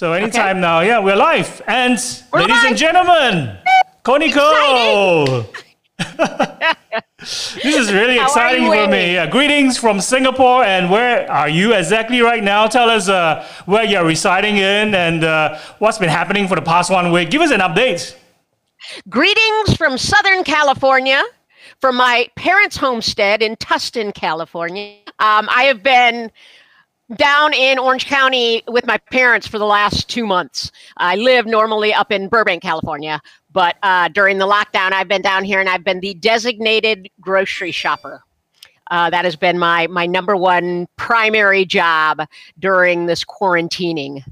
So anytime okay. now, yeah, we're live. And we're ladies live. and gentlemen, Koehl. this is really How exciting for me. Uh, greetings from Singapore, and where are you exactly right now? Tell us uh, where you're residing in and uh, what's been happening for the past one week. Give us an update. Greetings from Southern California, from my parents' homestead in Tustin, California. Um, I have been down in Orange County with my parents for the last two months. I live normally up in Burbank, California, but uh, during the lockdown, I've been down here and I've been the designated grocery shopper. Uh, that has been my my number one primary job during this quarantining.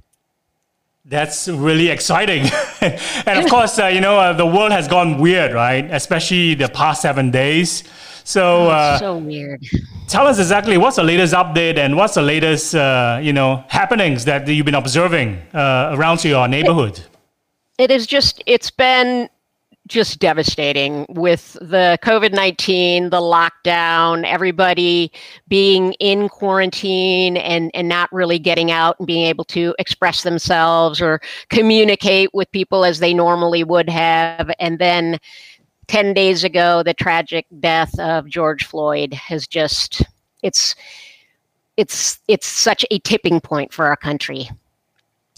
That's really exciting. and of course, uh, you know, uh, the world has gone weird, right? Especially the past seven days. So, oh, uh, so weird. Tell us exactly what's the latest update and what's the latest, uh, you know, happenings that you've been observing uh, around your neighborhood. It is just, it's been just devastating with the COVID 19, the lockdown, everybody being in quarantine and, and not really getting out and being able to express themselves or communicate with people as they normally would have. And then 10 days ago, the tragic death of George Floyd has just, it's, it's, it's such a tipping point for our country.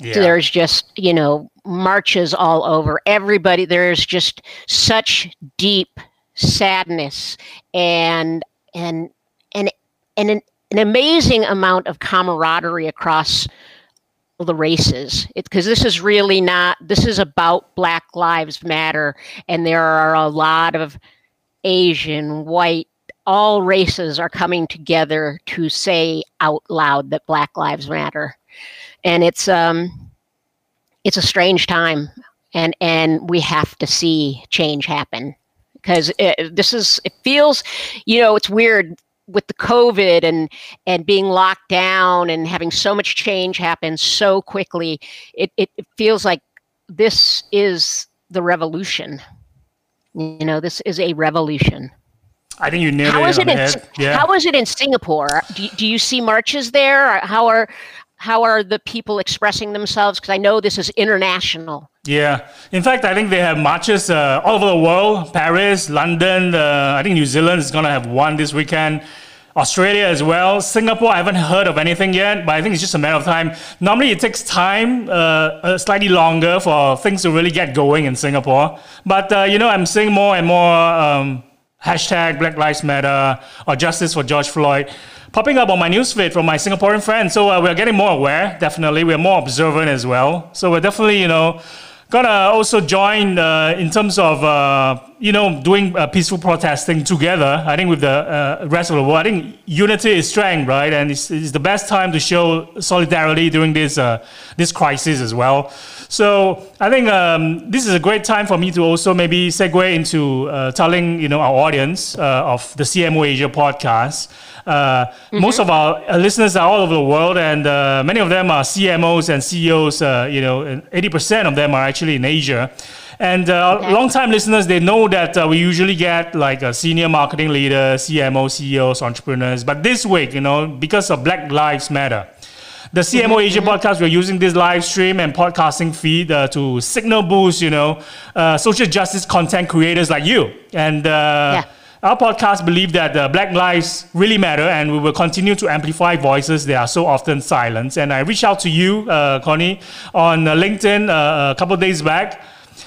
Yeah. There's just, you know, marches all over. Everybody, there's just such deep sadness and and and and an, an amazing amount of camaraderie across the races. Because this is really not this is about black lives matter and there are a lot of asian white all races are coming together to say out loud that black lives matter. And it's um it's a strange time and and we have to see change happen. Because this is it feels you know it's weird with the covid and and being locked down and having so much change happen so quickly it, it, it feels like this is the revolution you know this is a revolution I think you nailed how it. Is it in, yeah. How is it in Singapore? Do, do you see marches there? How are how are the people expressing themselves? Because I know this is international. Yeah, in fact, I think they have marches uh, all over the world: Paris, London. Uh, I think New Zealand is going to have one this weekend. Australia as well. Singapore, I haven't heard of anything yet, but I think it's just a matter of time. Normally, it takes time, uh, uh slightly longer, for things to really get going in Singapore. But uh, you know, I'm seeing more and more um, hashtag Black Lives Matter or Justice for George Floyd popping up on my newsfeed from my Singaporean friends. So uh, we're getting more aware, definitely. We're more observant as well. So we're definitely, you know, gonna also join uh, in terms of uh, you know doing uh, peaceful protesting together. I think with the uh, rest of the world, I think unity is strength, right? And it's, it's the best time to show solidarity during this uh, this crisis as well. So I think um, this is a great time for me to also maybe segue into uh, telling you know our audience of the CMO Asia podcast. Uh, mm-hmm. Most of our uh, listeners are all over the world, and uh, many of them are CMOs and CEOs. Uh, you know, eighty percent of them are actually in Asia. And uh, okay. long-time listeners, they know that uh, we usually get like a senior marketing leader, CMO, CEOs, entrepreneurs. But this week, you know, because of Black Lives Matter, the CMO mm-hmm. Asia mm-hmm. podcast, we're using this live stream and podcasting feed uh, to signal boost, you know, uh, social justice content creators like you. And uh, yeah. Our podcast believe that uh, Black lives really matter, and we will continue to amplify voices that are so often silenced. And I reached out to you, uh, Connie, on uh, LinkedIn uh, a couple days back.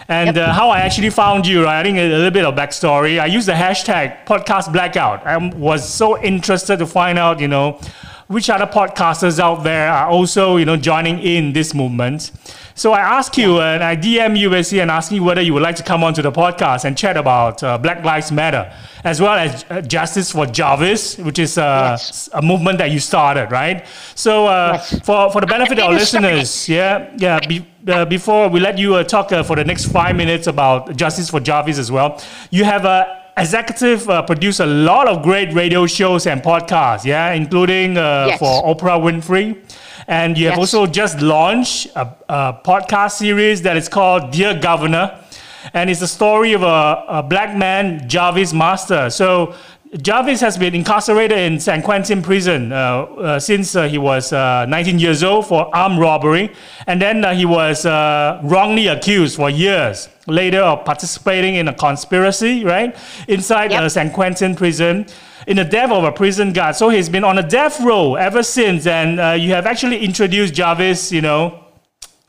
And yep. uh, how I actually found you, right? I think a little bit of backstory. I used the hashtag podcast blackout. I was so interested to find out, you know, which other podcasters out there are also, you know, joining in this movement. So I asked you, and I DM you basically and asked you whether you would like to come onto the podcast and chat about uh, Black Lives Matter, as well as uh, Justice for Jarvis, which is uh, yes. a movement that you started, right? So uh, yes. for, for the benefit of our listeners, yeah, yeah, be, uh, before we let you uh, talk for the next five minutes about Justice for Jarvis as well, you have a executive uh, produced a lot of great radio shows and podcasts, yeah, including uh, yes. for Oprah Winfrey. And you have yes. also just launched a, a, podcast series that is called Dear Governor. And it's the story of a, a black man, Jarvis Master. So Jarvis has been incarcerated in San Quentin prison uh, uh, since uh, he was uh, 19 years old for armed robbery, and then uh, he was uh, wrongly accused for years later of participating in a conspiracy, right, inside Yep. San Quentin prison. In the death of a prison guard, so he's been on a death row ever since. And you have actually introduced Jarvis, you know,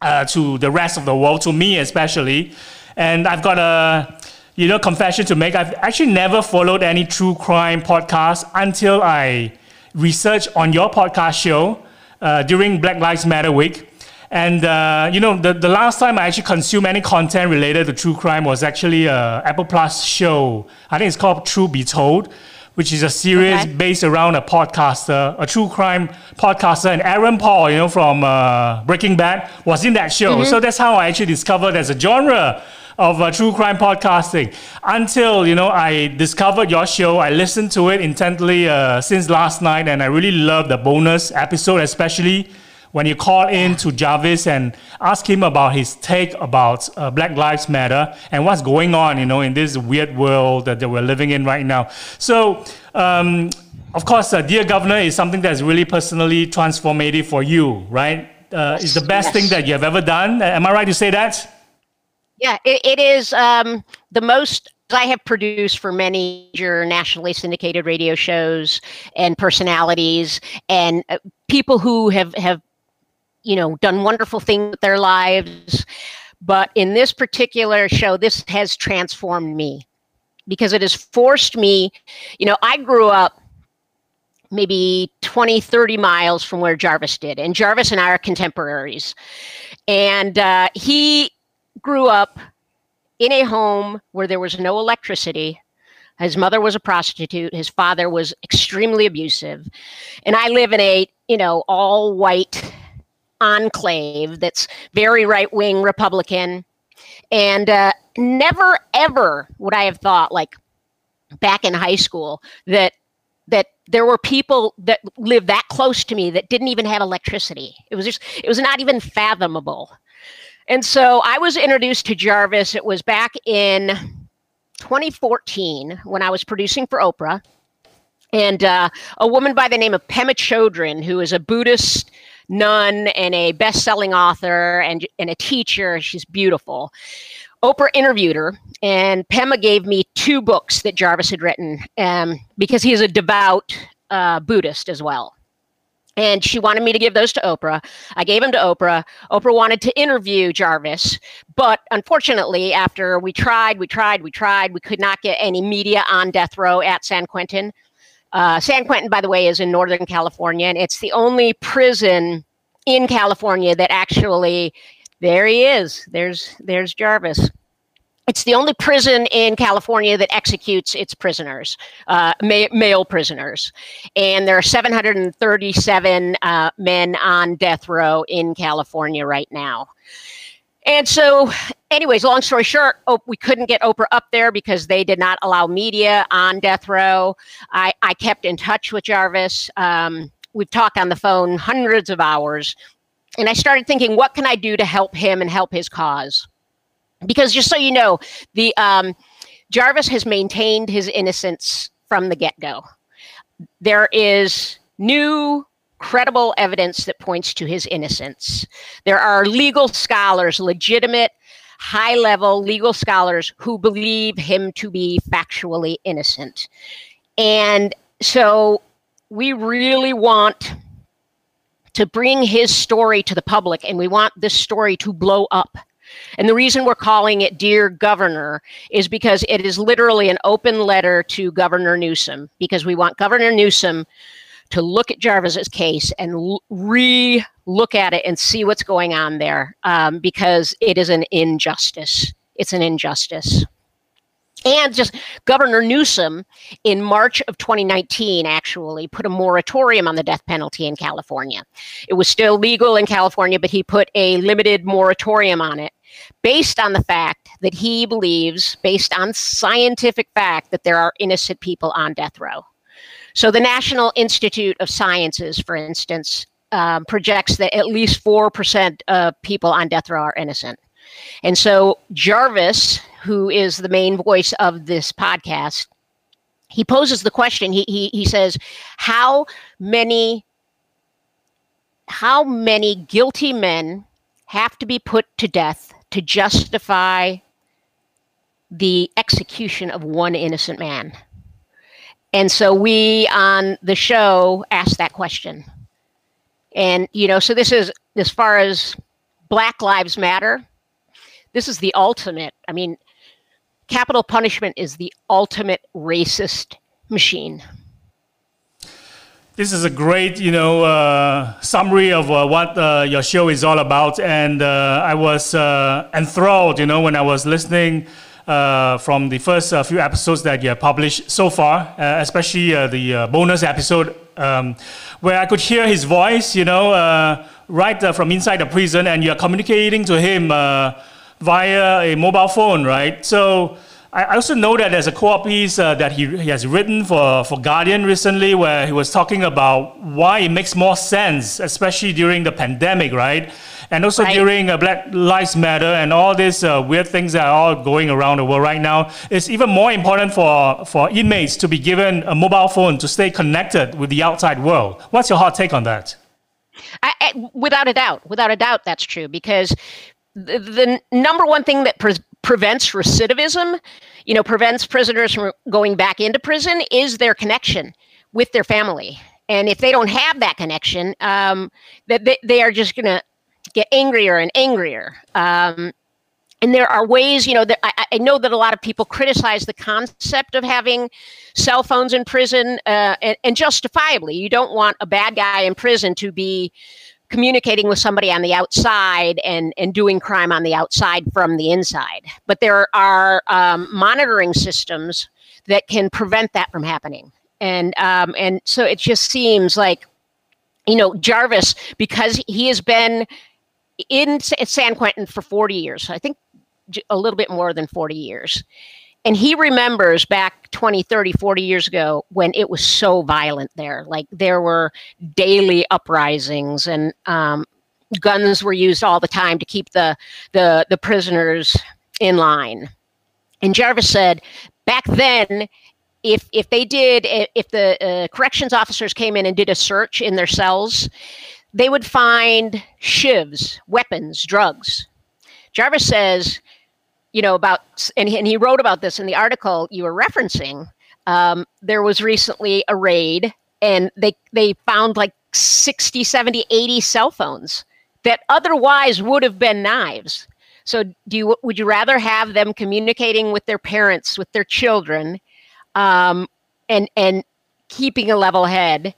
uh, to the rest of the world, to me especially. And I've got a you know confession to make. I've actually never followed any true crime podcast until I researched on your podcast show uh, during Black Lives Matter week. And uh, you know, the, the last time I actually consumed any content related to true crime was actually a Apple Plus show. I think it's called Truth Be Told, which is a series Okay. based around a podcaster, a true crime podcaster, and Aaron Paul, you know, from uh, Breaking Bad, was in that show. So that's how I actually discovered there's a genre of uh, true crime podcasting. Until you know, I discovered your show, I listened to it intently uh, since last night, and I really love the bonus episode, especially when you call in to Jarvis and ask him about his take about uh, Black Lives Matter and what's going on, you know, in this weird world that, that we're living in right now. So, um, of course, uh, Dear Governor is something that's really personally transformative for you, right? Uh, it's the best Yes. thing that you have ever done. Am I right to say that? Yeah, it, it is um, the most I have produced for many major nationally syndicated radio shows and personalities and uh, people who have have you know done wonderful things with their lives. But in this particular show, this has transformed me because it has forced me. You know, I grew up maybe 20, 30 miles from where Jarvis did, and Jarvis and I are contemporaries. And uh, he grew up in a home where there was no electricity. His mother was a prostitute. His father was extremely abusive. And I live in a, you know, all white enclave that's very right wing Republican. And uh, never, ever would I have thought, like back in high school, that that there were people that lived that close to me that didn't even have electricity. It was just, it was not even fathomable. And so I was introduced to Jarvis. It was back in 2014 when I was producing for Oprah. And uh, a woman by the name of Pema Chodron, who is a Buddhist nun and a best selling author and, and a teacher, she's beautiful. Oprah interviewed her, and Pema gave me two books that Jarvis had written um, because he is a devout uh, Buddhist as well and she wanted me to give those to Oprah. I gave them to Oprah. Oprah wanted to interview Jarvis, but unfortunately, after we tried, we tried, we tried, we could not get any media on death row at San Quentin. Uh, San Quentin, by the way, is in Northern California, and it's the only prison in California that actually. There he is. There's there's Jarvis. It's the only prison in California that executes its prisoners, uh, ma- male prisoners. And there are 737 uh, men on death row in California right now. And so, anyways, long story short, oh, we couldn't get Oprah up there because they did not allow media on death row. I, I kept in touch with Jarvis. Um, we've talked on the phone hundreds of hours. And I started thinking, what can I do to help him and help his cause? Because just so you know, the um, Jarvis has maintained his innocence from the get go. There is new credible evidence that points to his innocence. There are legal scholars, legitimate, high level legal scholars who believe him to be factually innocent. And so we really want to bring his story to the public and we want this story to blow up. And the reason we're calling it Dear Governor is because it is literally an open letter to Governor Newsom, because we want Governor Newsom to look at Jarvis's case and re look at it and see what's going on there, um, because it is an injustice. It's an injustice. And just Governor Newsom in March of 2019 actually put a moratorium on the death penalty in California. It was still legal in California, but he put a limited moratorium on it based on the fact that he believes, based on scientific fact, that there are innocent people on death row. So the National Institute of Sciences, for instance, um, projects that at least 4% of people on death row are innocent. And so Jarvis, who is the main voice of this podcast, he poses the question. He he he says, "How many how many guilty men have to be put to death to justify the execution of one innocent man?" And so we on the show asked that question. And you know, so this is as far as Black Lives Matter, this is the ultimate. I mean, capital punishment is the ultimate racist machine. This is a great, you know, uh, summary of uh, what uh, your show is all about, and uh, I was uh, enthralled, you know, when I was listening uh, from the first few episodes that you have published so far, especially the bonus episode um, where I could hear his voice, you know, right from inside the prison, and you're communicating to him via a mobile phone, right? So I also know that there's a co-op piece uh, that he, he has written for, for Guardian recently where he was talking about why it makes more sense, especially during the pandemic, right? And also right. during uh, Black Lives Matter and all these uh, weird things that are all going around the world right now, it's even more important for, for inmates to be given a mobile phone to stay connected with the outside world. What's your hot take on that? I, I, without a doubt, without a doubt, that's true because the, the number one thing that pre- prevents recidivism, you know, prevents prisoners from going back into prison is their connection with their family. And if they don't have that connection, um, that they, they, are just going to get angrier and angrier. Um, and there are ways, you know, that I, I, know that a lot of people criticize the concept of having cell phones in prison, uh, and, and justifiably. You don't want a bad guy in prison to be communicating with somebody on the outside and, and doing crime on the outside from the inside. But there are um, monitoring systems that can prevent that from happening. And um, and so it just seems like, you know, Jarvis, because he has been in San Quentin for 40 years, I think a little bit more than 40 years and he remembers back 20 30 40 years ago when it was so violent there. Like there were daily uprisings and um, guns were used all the time to keep the the the prisoners in line. And jarvis said back then if if they did if the uh, corrections officers came in and did a search in their cells they would find shivs weapons drugs. Jarvis says you know, about, and he, and he wrote about this in the article you were referencing. Um, there was recently a raid and they, they found like 60, 70, 80 cell phones that otherwise would have been knives. So do you, would you rather have them communicating with their parents, with their children, um, and, and keeping a level head,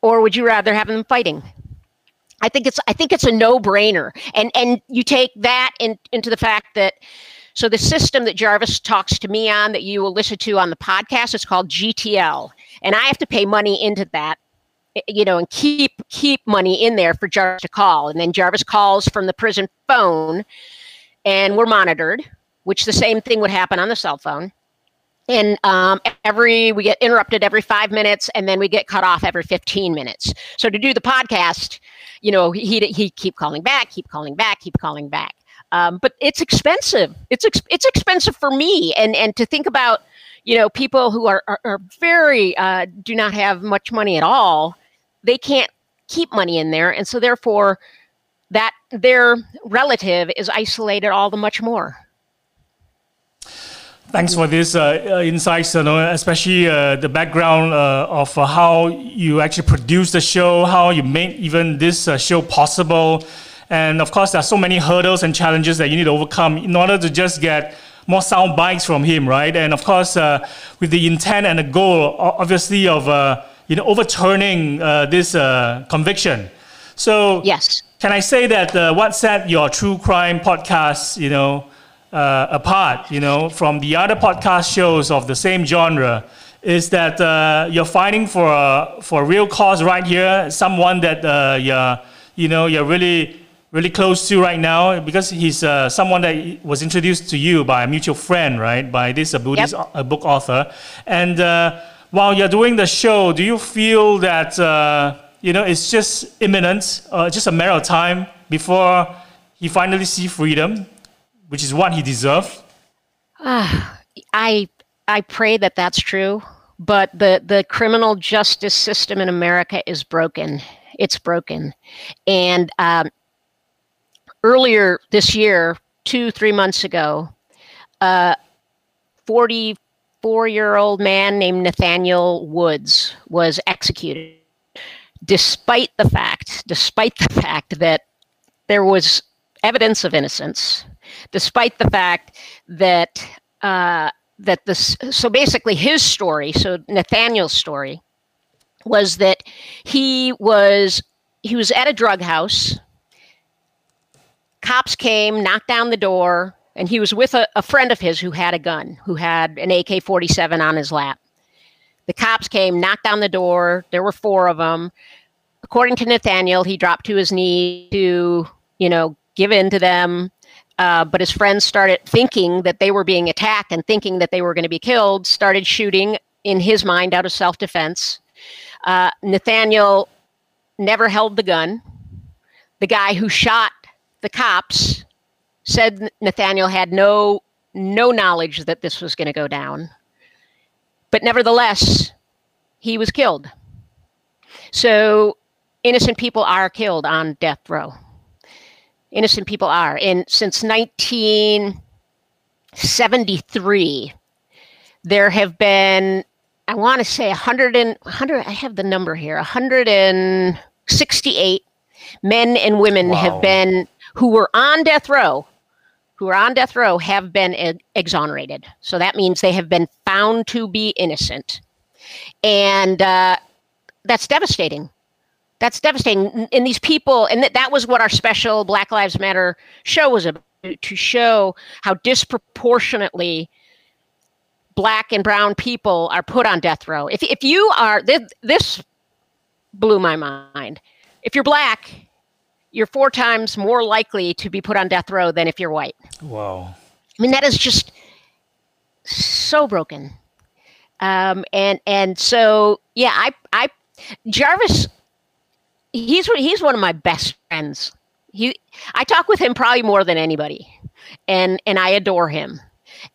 or would you rather have them fighting? I think it's I think it's a no brainer, and and you take that in, into the fact that so the system that Jarvis talks to me on that you will listen to on the podcast is called GTL, and I have to pay money into that, you know, and keep keep money in there for Jarvis to call, and then Jarvis calls from the prison phone, and we're monitored, which the same thing would happen on the cell phone. And um, every we get interrupted every five minutes, and then we get cut off every fifteen minutes. So to do the podcast, you know, he he keep calling back, keep calling back, keep calling back. Um, but it's expensive. It's ex- it's expensive for me, and and to think about, you know, people who are are, are very uh, do not have much money at all. They can't keep money in there, and so therefore, that their relative is isolated all the much more. Thanks for this uh, uh, insights, you know, especially uh, the background uh, of uh, how you actually produce the show, how you made even this uh, show possible. And of course, there are so many hurdles and challenges that you need to overcome in order to just get more sound bites from him, right? And of course, uh, with the intent and the goal, obviously, of uh, you know overturning uh, this uh, conviction. So, yes, can I say that uh, what set your true crime podcast, you know, uh, apart, you know, from the other podcast shows of the same genre? Is that you're fighting for a, for a real cause right here, someone that you're, you know, you're really really close to right now because he's uh, someone that was introduced to you by a mutual friend, right? By this uh, Buddhist yep. uh, book author. And uh, while you're doing the show, do you feel that uh, you know it's just imminent, uh, just a matter of time before he finally see freedom, which is what he deserves? I I pray that that's true, but the the criminal justice system in America is broken. It's broken, and um, earlier this year, two three months ago, a 44 year old man named Nathaniel Woods was executed, despite the fact, despite the fact that there was evidence of innocence, despite the fact that uh, that this so basically his story so nathaniel's story was that he was he was at a drug house cops came knocked down the door and he was with a, a friend of his who had a gun who had an ak-47 on his lap the cops came knocked down the door there were four of them according to nathaniel he dropped to his knee to you know give in to them uh, but his friends started thinking that they were being attacked and thinking that they were going to be killed, started shooting in his mind out of self defense. Uh, Nathaniel never held the gun. The guy who shot the cops said Nathaniel had no no knowledge that this was going to go down. But nevertheless, he was killed. So innocent people are killed on death row innocent people are. And since 1973, there have been, I want to say 100 and 100, I have the number here, 168 men and women wow. have been, who were on death row, who are on death row have been exonerated. So that means they have been found to be innocent. And uh, that's devastating that's devastating. And these people, and that, that was what our special Black Lives Matter show was about to show how disproportionately black and brown people are put on death row. If, if you are, this, this blew my mind. If you're black, you're four times more likely to be put on death row than if you're white. Wow. I mean, that is just so broken. Um, and and so yeah, I I Jarvis he's he's one of my best friends. He I talk with him probably more than anybody, and and I adore him.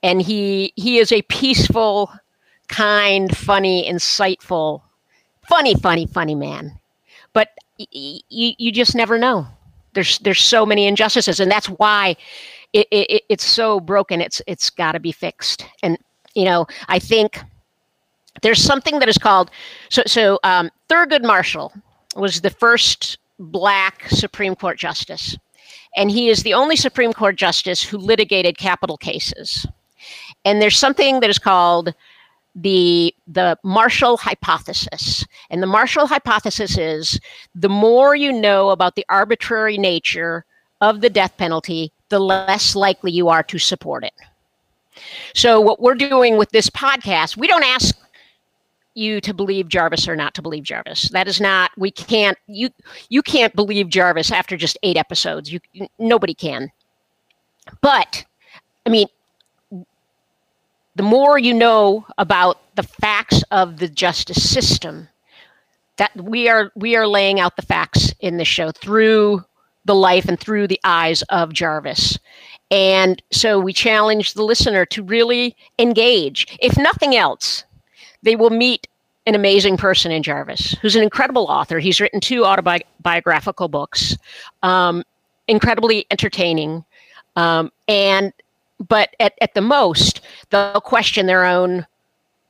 And he he is a peaceful, kind, funny, insightful, funny, funny, funny man. But y- y- you just never know. There's there's so many injustices, and that's why it, it it's so broken. It's it's got to be fixed. And you know, I think there's something that is called so so um, Thurgood Marshall was the first black Supreme Court justice. And he is the only Supreme Court justice who litigated capital cases. And there's something that is called the the Marshall hypothesis. And the Marshall hypothesis is the more you know about the arbitrary nature of the death penalty, the less likely you are to support it. So what we're doing with this podcast, we don't ask you to believe Jarvis or not to believe Jarvis. That is not we can't you you can't believe Jarvis after just 8 episodes. You nobody can. But I mean the more you know about the facts of the justice system that we are we are laying out the facts in the show through the life and through the eyes of Jarvis. And so we challenge the listener to really engage. If nothing else, they will meet an amazing person in Jarvis, who's an incredible author. He's written two autobiographical books, um, incredibly entertaining, um, and but at, at the most, they'll question their own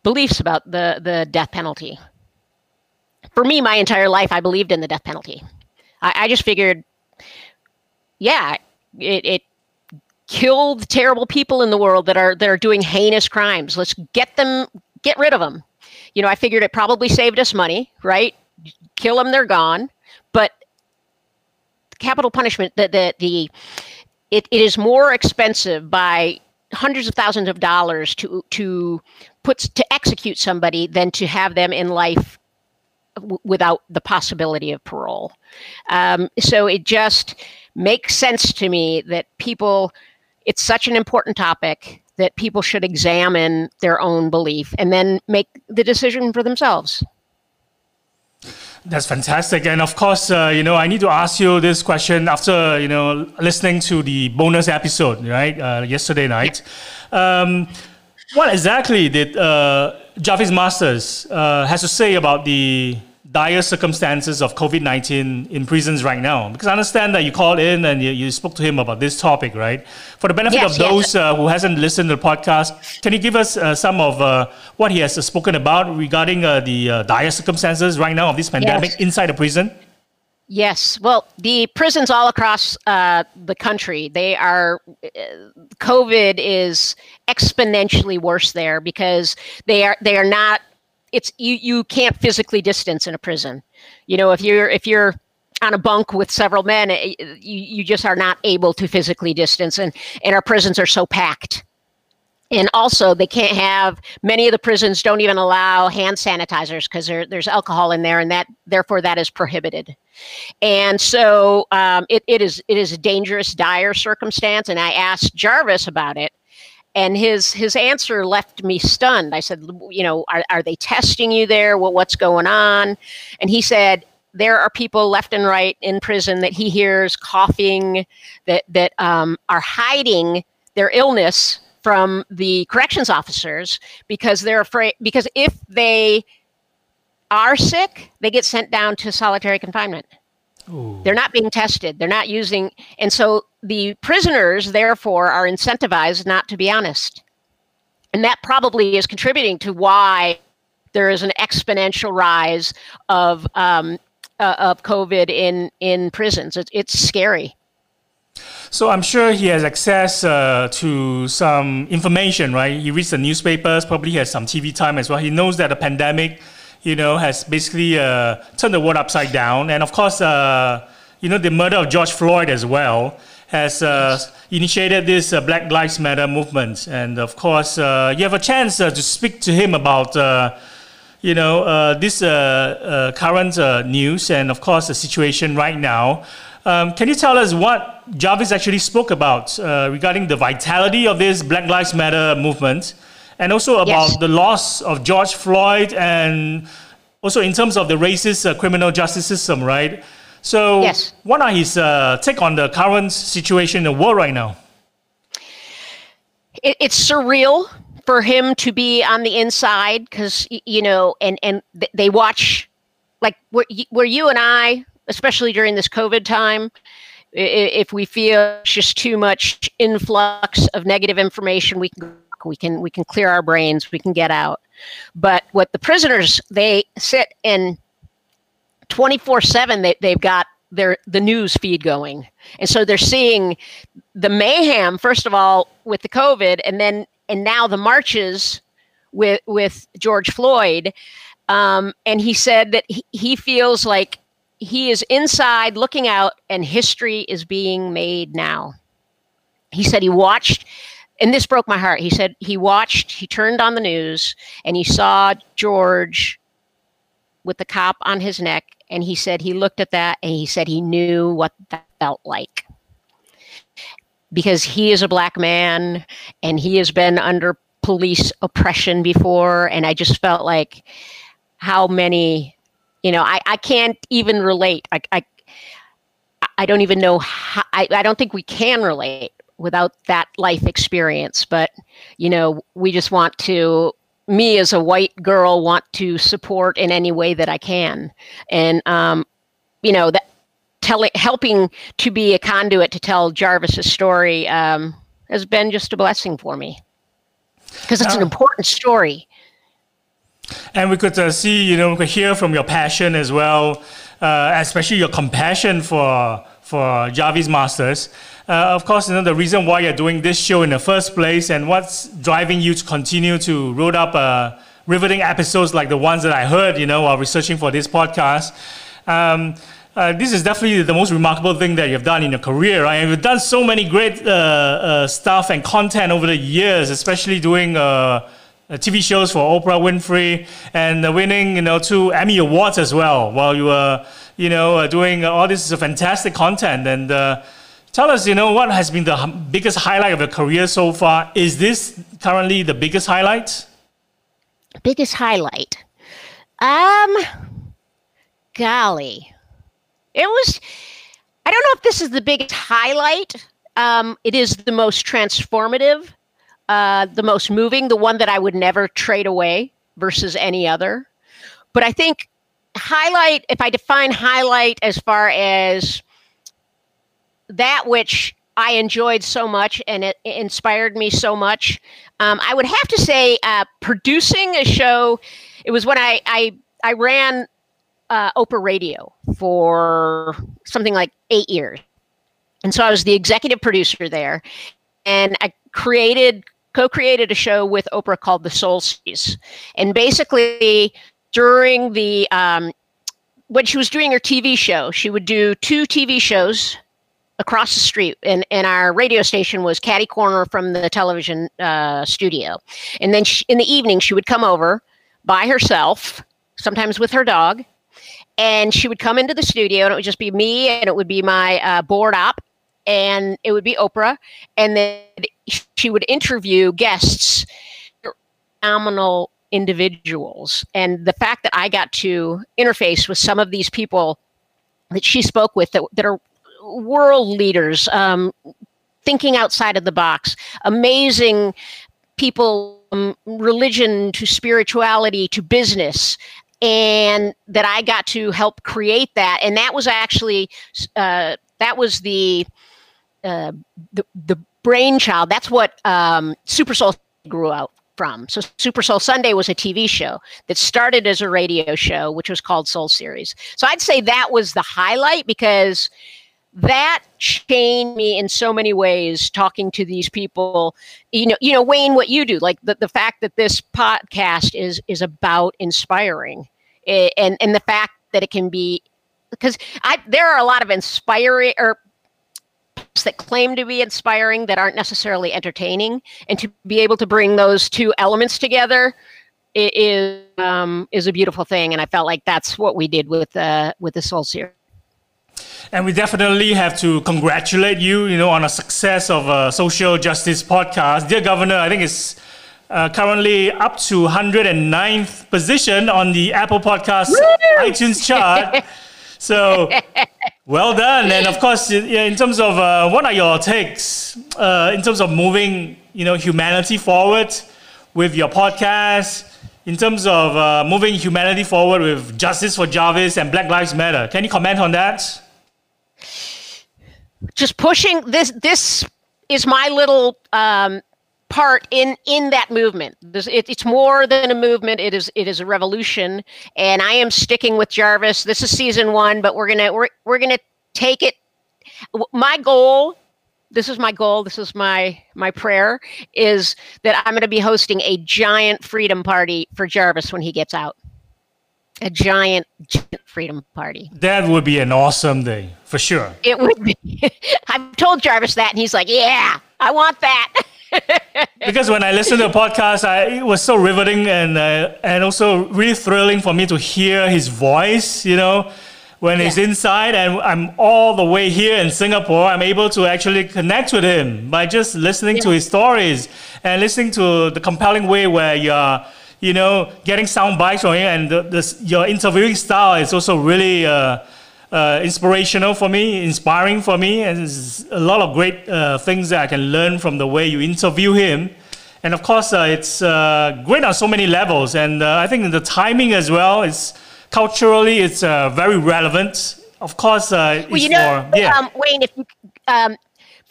beliefs about the the death penalty. For me, my entire life, I believed in the death penalty. I, I just figured, yeah, it, it killed terrible people in the world that are that are doing heinous crimes. Let's get them get rid of them. You know, I figured it probably saved us money, right? Kill them, they're gone. But capital punishment, the the, the it, it is more expensive by hundreds of thousands of dollars to to put to execute somebody than to have them in life w- without the possibility of parole. Um, so it just makes sense to me that people. It's such an important topic that people should examine their own belief and then make the decision for themselves. That's fantastic. And of course, uh, you know, I need to ask you this question after, you know, listening to the bonus episode, right, uh, yesterday night. Um, what exactly did uh, Jarvis Masters uh, has to say about the dire circumstances of COVID 19 in prisons right now? Because I understand that you called in and you, you spoke to him about this topic, right? For the benefit yes, of those yes. uh, who hasn't listened to the podcast, can you give us uh, some of uh, what he has spoken about regarding uh, the uh, dire circumstances right now of this pandemic yes. inside the prison? Yes. Well, the prisons all across uh, the country, they are, COVID is exponentially worse there because they are, they are not it's you you can't physically distance in a prison. You know, if you're if you're on a bunk with several men, eh, you you just are not able to physically distance, and and our prisons are so packed. And also, they can't have many of the prisons don't even allow hand sanitizers because there, there's alcohol in there, and that therefore that is prohibited. And so um, it, it is it is a dangerous, dire circumstance. And I asked Jarvis about it, and his his answer left me stunned. I said, you know, are, are they testing you there? Well, what's going on? And he said, there are people left and right in prison that he hears coughing, that that um, are hiding their illness from the corrections officers because they're afraid. Because if they are sick, they get sent down to solitary confinement. Ooh. They're not being tested. They're not using, and so the prisoners, therefore, are incentivized not to be honest. And that probably is contributing to why there is an exponential rise of um, uh, of COVID in in prisons. It's, it's scary. So I'm sure he has access uh, to some information, right? He reads the newspapers, probably has some TV time as well. He knows that the pandemic you know, has basically uh, turned the world upside down. And of course, uh, you know, the murder of George Floyd as well has uh, initiated this uh, Black Lives Matter movement. And of course, uh, you have a chance uh, to speak to him about, you know, this current news and of course the situation right now. Um, can you tell us what Jarvis actually spoke about regarding the vitality of this Black Lives Matter movement? and also about yes. the loss of George Floyd and also in terms of the racist uh, criminal justice system, right? So, yes. what are his uh, take on the current situation in the world right now? It, it's surreal for him to be on the inside because you know, and and they watch like where, where you and I, especially during this COVID time, if we feel just too much influx of negative information, we can we can we can clear our brains we can get out but what the prisoners they sit in 24 7 they, they've got their the news feed going and so they're seeing the mayhem first of all with the covid and then and now the marches with with george floyd um, and he said that he, he feels like he is inside looking out and history is being made now he said he watched and this broke my heart. He said he watched, he turned on the news and he saw George with the cop on his neck. And he said he looked at that and he said he knew what that felt like. Because he is a black man and he has been under police oppression before. And I just felt like how many, you know, I, I can't even relate. I, I, I don't even know how, I, I don't think we can relate without that life experience. But, you know, we just want to, me as a white girl, want to support in any way that I can. And, um, you know, that telling, helping to be a conduit to tell Jarvis's story um, has been just a blessing for me because it's uh, an important story. And we could uh, see, you know, we could hear from your passion as well, uh, especially your compassion for for Jarvis Masters. Uh, of course, you know the reason why you're doing this show in the first place, and what's driving you to continue to roll up uh, riveting episodes like the ones that I heard, you know, while researching for this podcast. Um, uh, this is definitely the most remarkable thing that you've done in your career, right? And you've done so many great uh, uh, stuff and content over the years, especially doing uh, TV shows for Oprah Winfrey and winning, you know, two Emmy awards as well. While you were, you know, doing all this is fantastic content and Tell us, you know, what has been the biggest highlight of your career so far? Is this currently the biggest highlight? Biggest highlight? Um, golly, it was. I don't know if this is the biggest highlight. Um, it is the most transformative. uh, the most moving, the one that I would never trade away versus any other. But I think highlight, if I define highlight as far as that which I enjoyed so much and it inspired me so much, um, I would have to say uh, producing a show. It was when I I, I ran uh, Oprah Radio for something like eight years, and so I was the executive producer there, and I created co-created a show with Oprah called The Soul Series, and basically during the um, when she was doing her TV show, she would do two TV shows across the street and, and our radio station was catty corner from the television uh, studio. And then she, in the evening she would come over by herself sometimes with her dog and she would come into the studio and it would just be me and it would be my uh, board op and it would be oprah and then she would interview guests. Phenomenal individuals. And the fact that I got to interface with some of these people that she spoke with that, that are world leaders, um, thinking outside of the box, amazing people, um, religion to spirituality to business. And that I got to help create that. And that was actually, uh, that was the, uh, the, the brainchild. That's what um, Super Soul grew out from. So Super Soul Sunday was a TV show that started as a radio show, which was called Soul Series. So I'd say that was the highlight because that changed me in so many ways talking to these people you know you know wayne what you do like the, the fact that this podcast is is about inspiring eh, and and the fact that it can be because i there are a lot of inspiring or that claim to be inspiring that aren't necessarily entertaining, and to be able to bring those two elements together is um, is a beautiful thing. And I felt like that's what we did with uh, with the Soul Series. And we definitely have to congratulate you, you know, on a success of a social justice podcast. Dear Governor, I think it's uh, currently up to 109th position on the Apple Podcast Woo! iTunes chart. So well done. And of course, in terms of uh, what are your takes uh, in terms of moving, you know, humanity forward with your podcast, in terms of uh, moving humanity forward with Justice for Jarvis and Black Lives Matter. Can you comment on that? Just pushing this. This is my little um, part in in that movement. It, it's more than a movement. It is it is a revolution, and I am sticking with Jarvis. This is season one, but we're gonna we're we're gonna take it. My goal. This is my goal. This is my my prayer is that I'm going to be hosting a giant freedom party for Jarvis when he gets out. A giant, giant freedom party. That would be an awesome day for sure. It would be. I've told Jarvis that, and he's like, "Yeah, I want that." because when I listened to the podcast, I, it was so riveting and uh, and also really thrilling for me to hear his voice. You know, when yeah. he's inside, and I'm all the way here in Singapore, I'm able to actually connect with him by just listening yeah. to his stories and listening to the compelling way where you're. You know, getting sound bites from him, and the, the, your interviewing style is also really uh, uh, inspirational for me, inspiring for me, and there's a lot of great uh, things that I can learn from the way you interview him. And of course, uh, it's uh, great on so many levels, and uh, I think the timing as well is culturally it's uh, very relevant. Of course, well, you know, for, yeah. um, Wayne, if you um,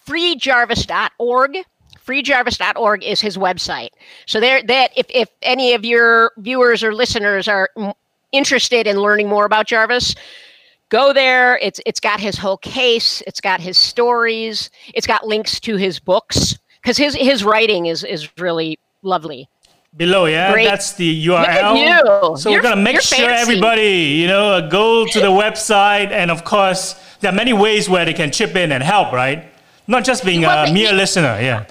freejarvis.org freejarvis.org is his website. So there that if, if any of your viewers or listeners are interested in learning more about Jarvis, go there. It's it's got his whole case. It's got his stories. It's got links to his books because his his writing is is really lovely. Below, yeah, Great. that's the URL. So you're, we're gonna make sure fancy. everybody, you know, uh, go to the website, and of course, there are many ways where they can chip in and help, right? Not just being a mere listener, yeah.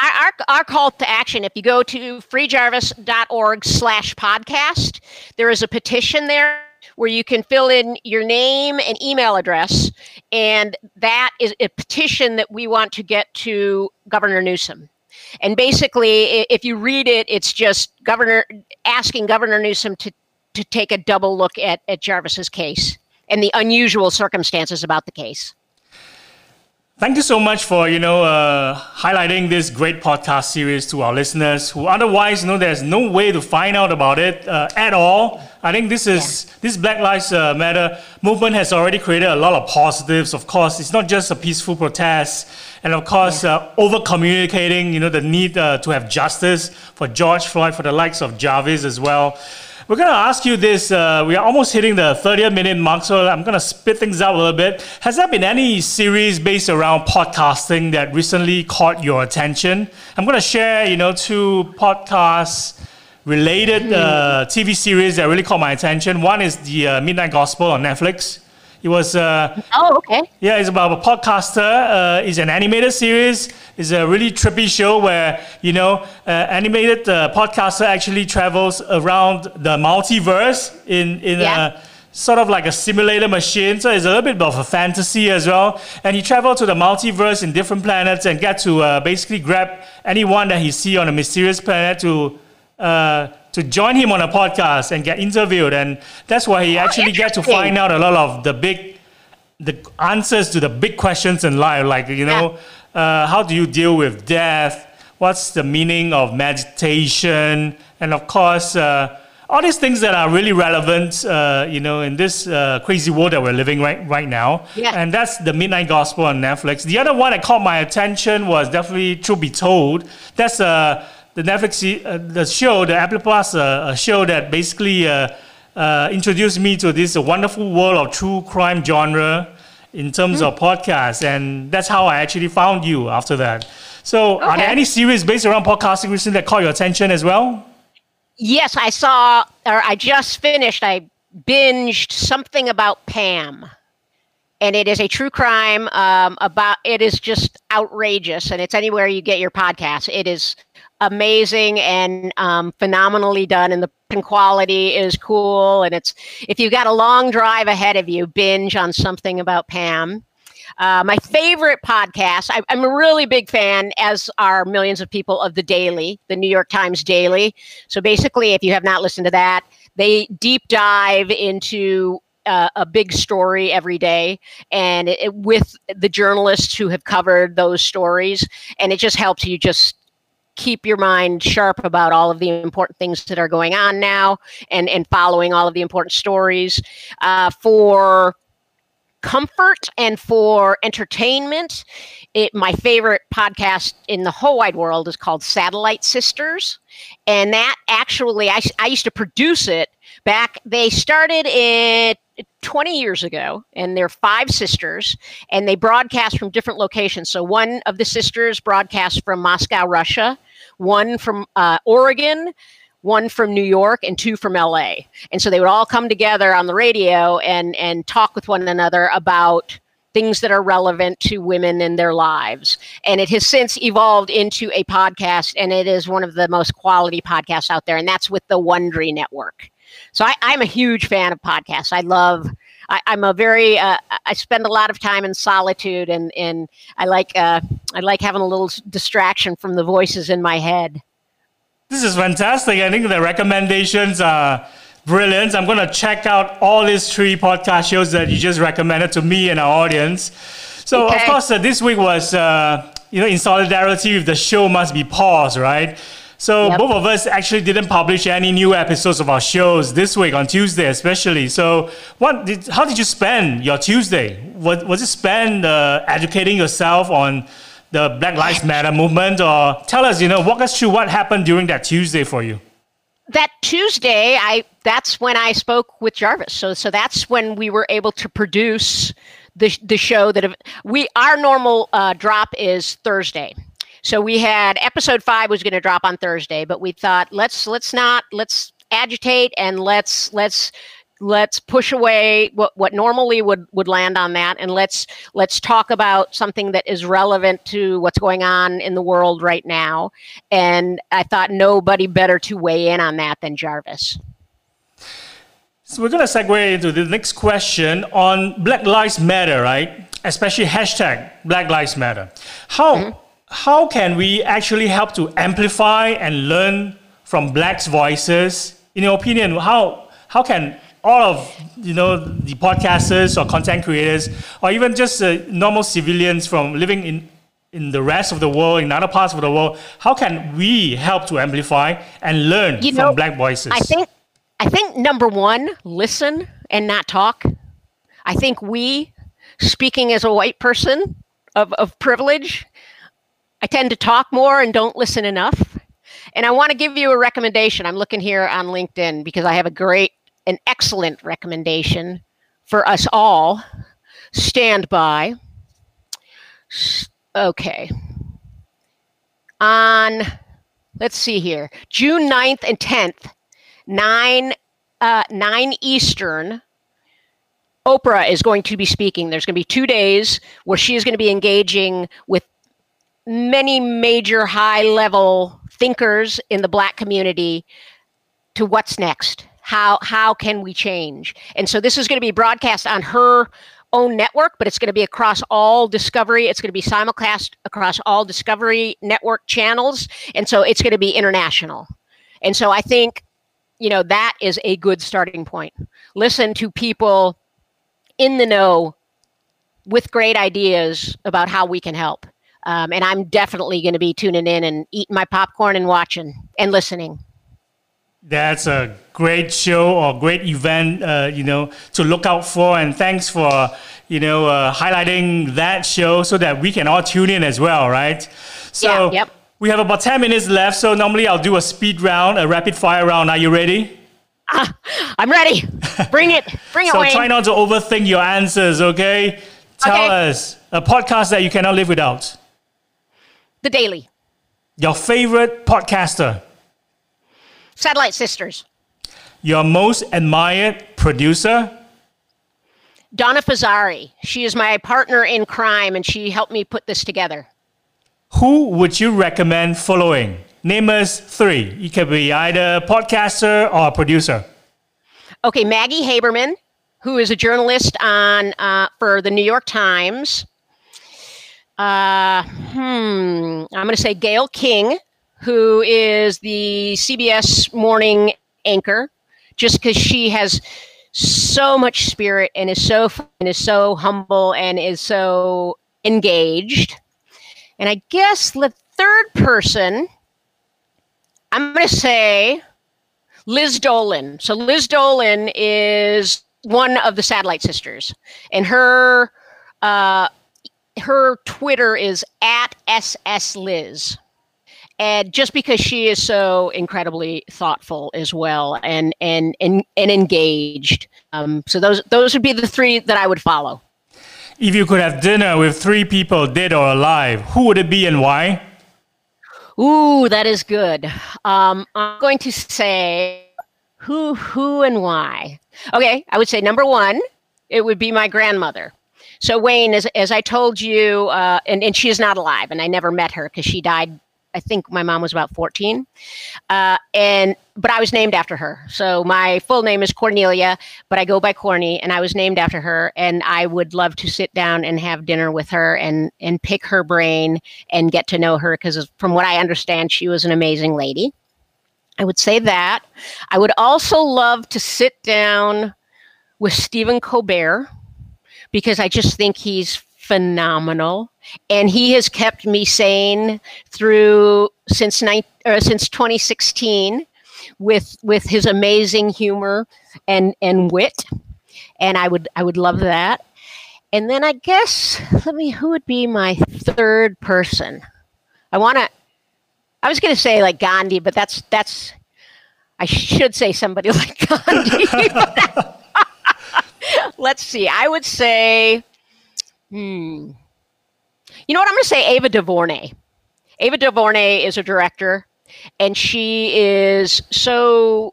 Our, our call to action if you go to freejarvis.org slash podcast there is a petition there where you can fill in your name and email address. And that is a petition that we want to get to Governor Newsom. And basically, if you read it, it's just Governor asking Governor Newsom to, to take a double look at, at Jarvis's case and the unusual circumstances about the case. Thank you so much for you know uh, highlighting this great podcast series to our listeners who otherwise you know there's no way to find out about it uh, at all. I think this is yeah. this Black Lives uh, Matter movement has already created a lot of positives. Of course, it's not just a peaceful protest, and of course, yeah. Uh, over communicating. You know the need uh, to have justice for George Floyd, for the likes of Jarvis as well. We're going to ask you this. Uh, we are almost hitting the 30th minute mark, so I'm going to spit things out a little bit. Has there been any series based around podcasting that recently caught your attention? I'm going to share, you know, two podcasts related uh, TV series that really caught my attention. One is the uh, Midnight Gospel on Netflix. It was. Uh, oh, okay. Yeah, it's about a podcaster. Uh, it's an animated series. It's a really trippy show where you know, uh, animated uh, podcaster actually travels around the multiverse in in yeah. a sort of like a simulator machine. So it's a little bit of a fantasy as well. And he traveled to the multiverse in different planets and get to uh, basically grab anyone that he see on a mysterious planet to uh, to join him on a podcast and get interviewed. And that's why he oh, actually get to find out a lot of the big, the answers to the big questions in life. Like, you know, yeah. uh, how do you deal with death? What's the meaning of meditation? And of course, uh, all these things that are really relevant, uh, you know, in this uh, crazy world that we're living right right now. Yeah. And that's the Midnight Gospel on Netflix. The other one that caught my attention was definitely Truth Be Told. That's a uh, the Netflix uh, the show, the Apple Plus uh, show that basically uh, uh, introduced me to this wonderful world of true crime genre in terms mm. of podcasts, and that's how I actually found you after that. So, okay. are there any series based around podcasting recently that caught your attention as well? Yes, I saw, or I just finished. I binged something about Pam and it is a true crime um, about it is just outrageous and it's anywhere you get your podcast it is amazing and um, phenomenally done and the quality is cool and it's if you've got a long drive ahead of you binge on something about pam. Uh, my favorite podcast I, i'm a really big fan as are millions of people of the daily the new york times daily. So basically if you have not listened to that they deep dive into uh, a big story every day and it, it, with the journalists who have covered those stories and it just helps you just keep your mind sharp about all of the important things that are going on now and, and following all of the important stories. Uh, for comfort and for entertainment, it, my favorite podcast in the whole wide world is called Satellite Sisters. And that actually, I, I used to produce it back, they started it 20 years ago, and they're five sisters, and they broadcast from different locations. So one of the sisters broadcasts from Moscow, Russia, one from uh, Oregon, one from New York, and two from LA. And so they would all come together on the radio and and talk with one another about things that are relevant to women in their lives. And it has since evolved into a podcast, and it is one of the most quality podcasts out there, and that's with the Wondery Network. So I, am a huge fan of podcasts. I love. I, am a very. Uh, I spend a lot of time in solitude, and and I like. Uh, I like having a little distraction from the voices in my head. This is fantastic. I think the recommendations are brilliant. I'm going to check out all these three podcast shows that you just recommended to me and our audience. So, okay. of course, uh, this week was, uh, you know, in solidarity with the show must be paused, right? So yep. both of us actually didn't publish any new episodes of our shows this week on Tuesday, especially. So, what did, how did you spend your Tuesday? Was, was it spent uh, educating yourself on the Black Lives Matter movement, or tell us, you know, walk us through what happened during that Tuesday for you? That Tuesday, I that's when I spoke with Jarvis. So, so that's when we were able to produce the the show that we our normal uh, drop is Thursday. So we had episode five was going to drop on Thursday, but we thought let's let's not let's agitate and let's let's let's push away what, what normally would, would land on that. And let's let's talk about something that is relevant to what's going on in the world right now. And i thought nobody better to weigh in on that than jarvis. So we're going to segue into the next question on black lives matter right? Especially hashtag black lives matter. How mm-hmm how can we actually help to amplify and learn from blacks' voices? In your opinion, how, how can all of you know the podcasters or content creators, or even just uh, normal civilians from living in in the rest of the world, in other parts of the world, how can we help to amplify and learn You from know, Black voices? I think I think number one, listen and not talk. I think we, speaking as a white person of, of privilege, I tend to talk more and don't listen enough. And I want to give you a recommendation. I'm looking here on LinkedIn because I have a great, an excellent recommendation for us all. Stand by. Okay. On, let's see here, June 9th and 10th, 9, uh, 9 Eastern, Oprah is going to be speaking. There's going to be two days where she is going to be engaging with many major high level thinkers in the black community to what's next? How how can we change? And so this is going to be broadcast on her own network but it's going to be across all discovery it's going to be simulcast across all discovery network channels and so it's going to be international. And so i think you know that is a good starting point. Listen to people in the know with great ideas about how we can help um, and i'm definitely going to be tuning in and eating my popcorn and watching and listening That's a great show or great event, uh, you know, to look out for. And thanks for, you know, uh, highlighting that show so that we can all tune in as well, right? So Yeah, yep. we have about 10 minutes left. So normally I'll do a speed round, a rapid fire round. Are you ready? i'm ready bring it bring it So Wayne. try not to overthink your answers, okay? Tell Okay. us a podcast that you cannot live without. The daily Your favorite podcaster. satellite sisters Your most admired producer. donna fazzari she is my partner in crime and she helped me put this together Who would you recommend following? Name us three. You could be either a podcaster or a producer. Okay, Maggie Haberman, who is a journalist on uh, for the New York Times. Uh, hmm, I'm going to say Gayle King, who is the CBS morning anchor, just because she has so much spirit and is so and is so humble and is so engaged. And I guess the third person, I'm going to say Liz Dolan. So Liz Dolan is one of the Satellite Sisters, and her uh, her Twitter is at ss Liz. And just because she is so incredibly thoughtful as well and and and, and engaged, um, so those those would be the three that I would follow. If you could have dinner with three people, dead or alive, who would it be and why? Ooh, that is good. Um, I'm going to say who, who, and why. Okay, I would say number one, it would be my grandmother. So Wayne, as as I told you, uh, and and she is not alive, and I never met her because she died. I think my mom was about 14, uh, and but I was named after her. So my full name is Cornelia, but I go by Corny, and I was named after her. And I would love to sit down and have dinner with her and and pick her brain and get to know her because from what I understand, she was an amazing lady. I would say that. I would also love to sit down with Stephen Colbert because I just think he's phenomenal and he has kept me sane through since nine, uh, since 2016 with with his amazing humor and and wit and I would I would love that. And then I guess let me who would be my third person? I want to I was going to say like Gandhi, but that's that's I should say somebody like Gandhi. Let's see. I would say, hmm. You know what? I'm going to say Ava DuVernay. Ava DuVernay is a director, and she is so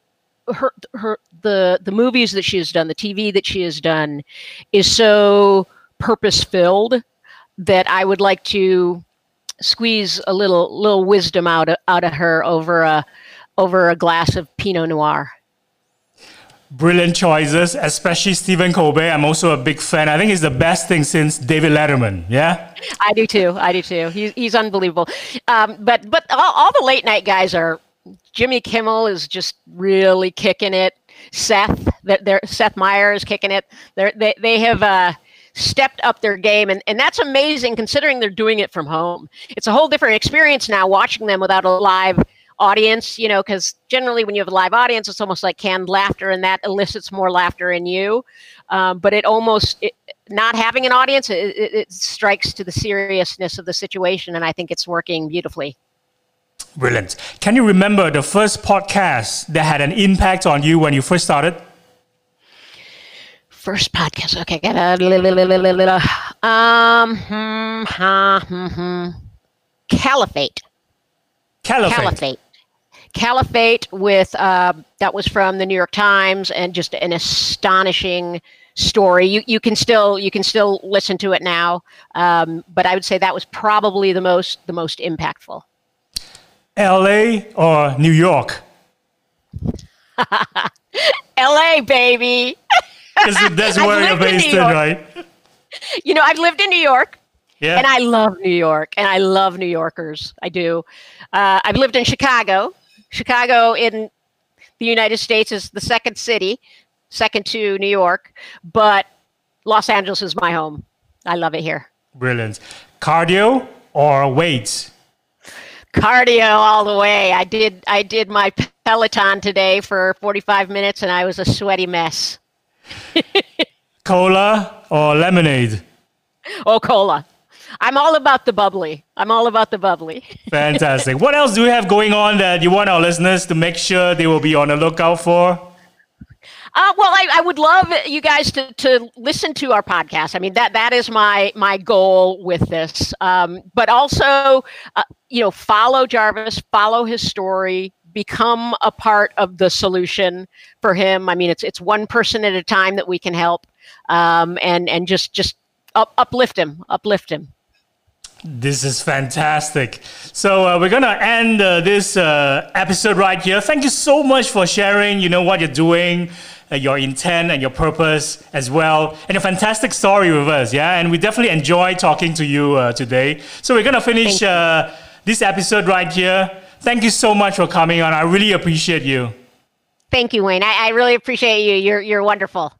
her her the the movies that she has done, the TV that she has done, is so purpose filled that I would like to squeeze a little little wisdom out of, out of her over a over a glass of Pinot Noir. Brilliant choices, especially Stephen Colbert. I'm also a big fan. I think he's the best thing since David Letterman. Yeah. I do too. I do too. He's he's unbelievable. Um, but but all, all the late night guys are. Jimmy Kimmel is just really kicking it. Seth, that they're Seth Meyers kicking it. They're, they they have uh, stepped up their game, and and that's amazing considering they're doing it from home. It's a whole different experience now watching them without a live audience, you know, because generally when you have a live audience, it's almost like canned laughter, and that elicits more laughter in you. Um, but it almost it, not having an audience, it, it, it strikes to the seriousness of the situation, and I think it's working beautifully. Brilliant. Can you remember the first podcast that had an impact on you when you first started? First podcast. Okay, get a um, hmm, hmm, hmm, hmm. Caliphate. Caliphate. Caliphate. Caliphate with uh, that was from the New York Times and just an astonishing story. You you can still you can still listen to it now, um, but I would say that was probably the most the most impactful. L.A. or New York? L.A. baby. That's where you're based in, in, right? You know, I've lived in New York. Yeah. And I love New York, and I love New Yorkers. I do. Uh, I've lived in Chicago. Chicago in the United States is the second city, second to New York, but Los Angeles is my home. I love it here. Brilliant. Cardio or weights? Cardio all the way. I did I did my Peloton today for 45 minutes and I was a sweaty mess. cola or lemonade? Oh, cola. I'm all about the bubbly. I'm all about the bubbly. Fantastic. What else do we have going on that you want our listeners to make sure they will be on the lookout for? Uh, well, I, I, would love you guys to, to listen to our podcast. I mean that that is my my goal with this. Um, but also, uh, you know, follow Jarvis, follow his story, become a part of the solution for him. I mean, it's it's one person at a time that we can help, um, and and just just up, uplift him, uplift him. This is fantastic. So uh, we're gonna end uh, this uh, episode right here. Thank you so much for sharing. You know what you're doing, uh, your intent and your purpose as well, and a fantastic story with us. Yeah, and we definitely enjoy talking to you uh, today. So we're gonna finish uh, this episode right here. Thank you so much for coming on. I really appreciate you. Thank you, Wayne. I, I really appreciate you. You're you're wonderful.